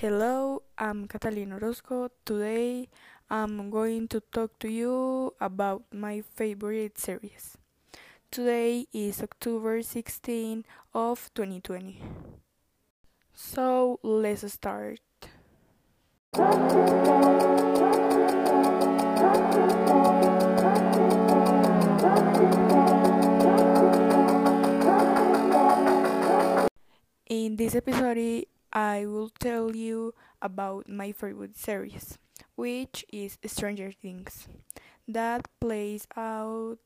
Hello, I'm Catalina Orozco. Today I'm going to talk to you about my favorite series. Today is October 16 of 2020. So let's start. In this episode, I will tell you about my favorite series, which is Stranger Things, that plays out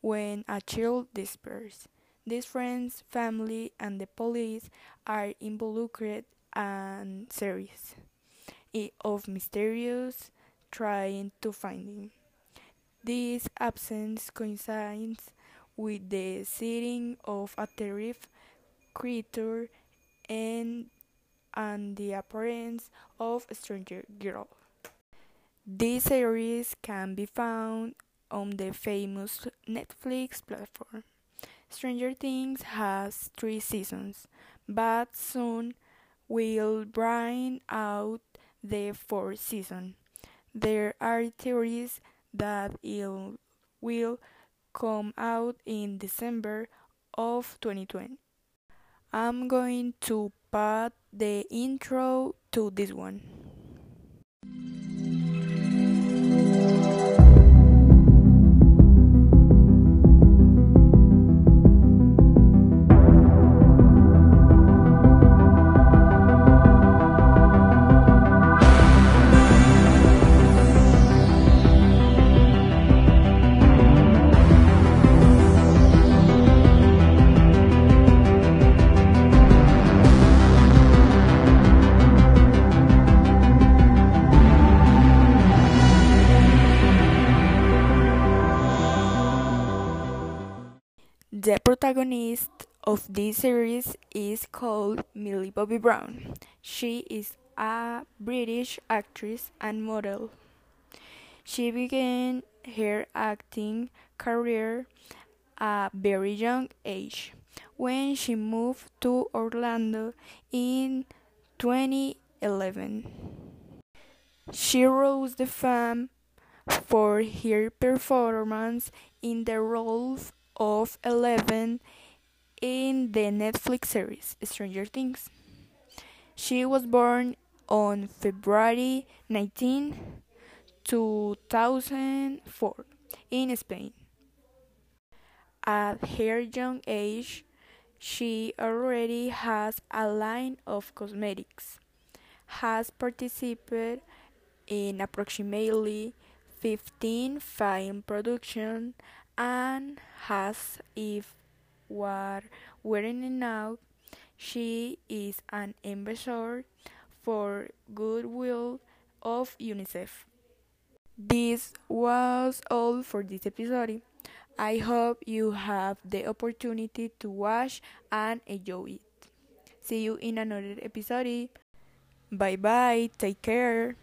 when a child disappears. These friends, family, and the police are involucred in series of mysterious trying to find him. This absence coincides with the sighting of a terrific creature and and the appearance of a stranger girl. This series can be found on the famous Netflix platform. Stranger Things has three seasons, but soon will bring out the fourth season. There are theories that it will come out in December of 2020. I'm going to put the intro to this one. The protagonist of this series is called Millie Bobby Brown. She is a British actress and model. She began her acting career at a very young age when she moved to Orlando in 2011. She rose to fame for her performance in the role of Eleven in the Netflix series Stranger Things. She was born on February 19, 2004, in Spain. At her young age, she already has a line of cosmetics, has participated in approximately 15 film productions, and has if what wearing it now she is an ambassador for goodwill of UNICEF. This was all for this episode. I hope you have the opportunity to watch and enjoy it. See you in another episode. Bye bye. Take care.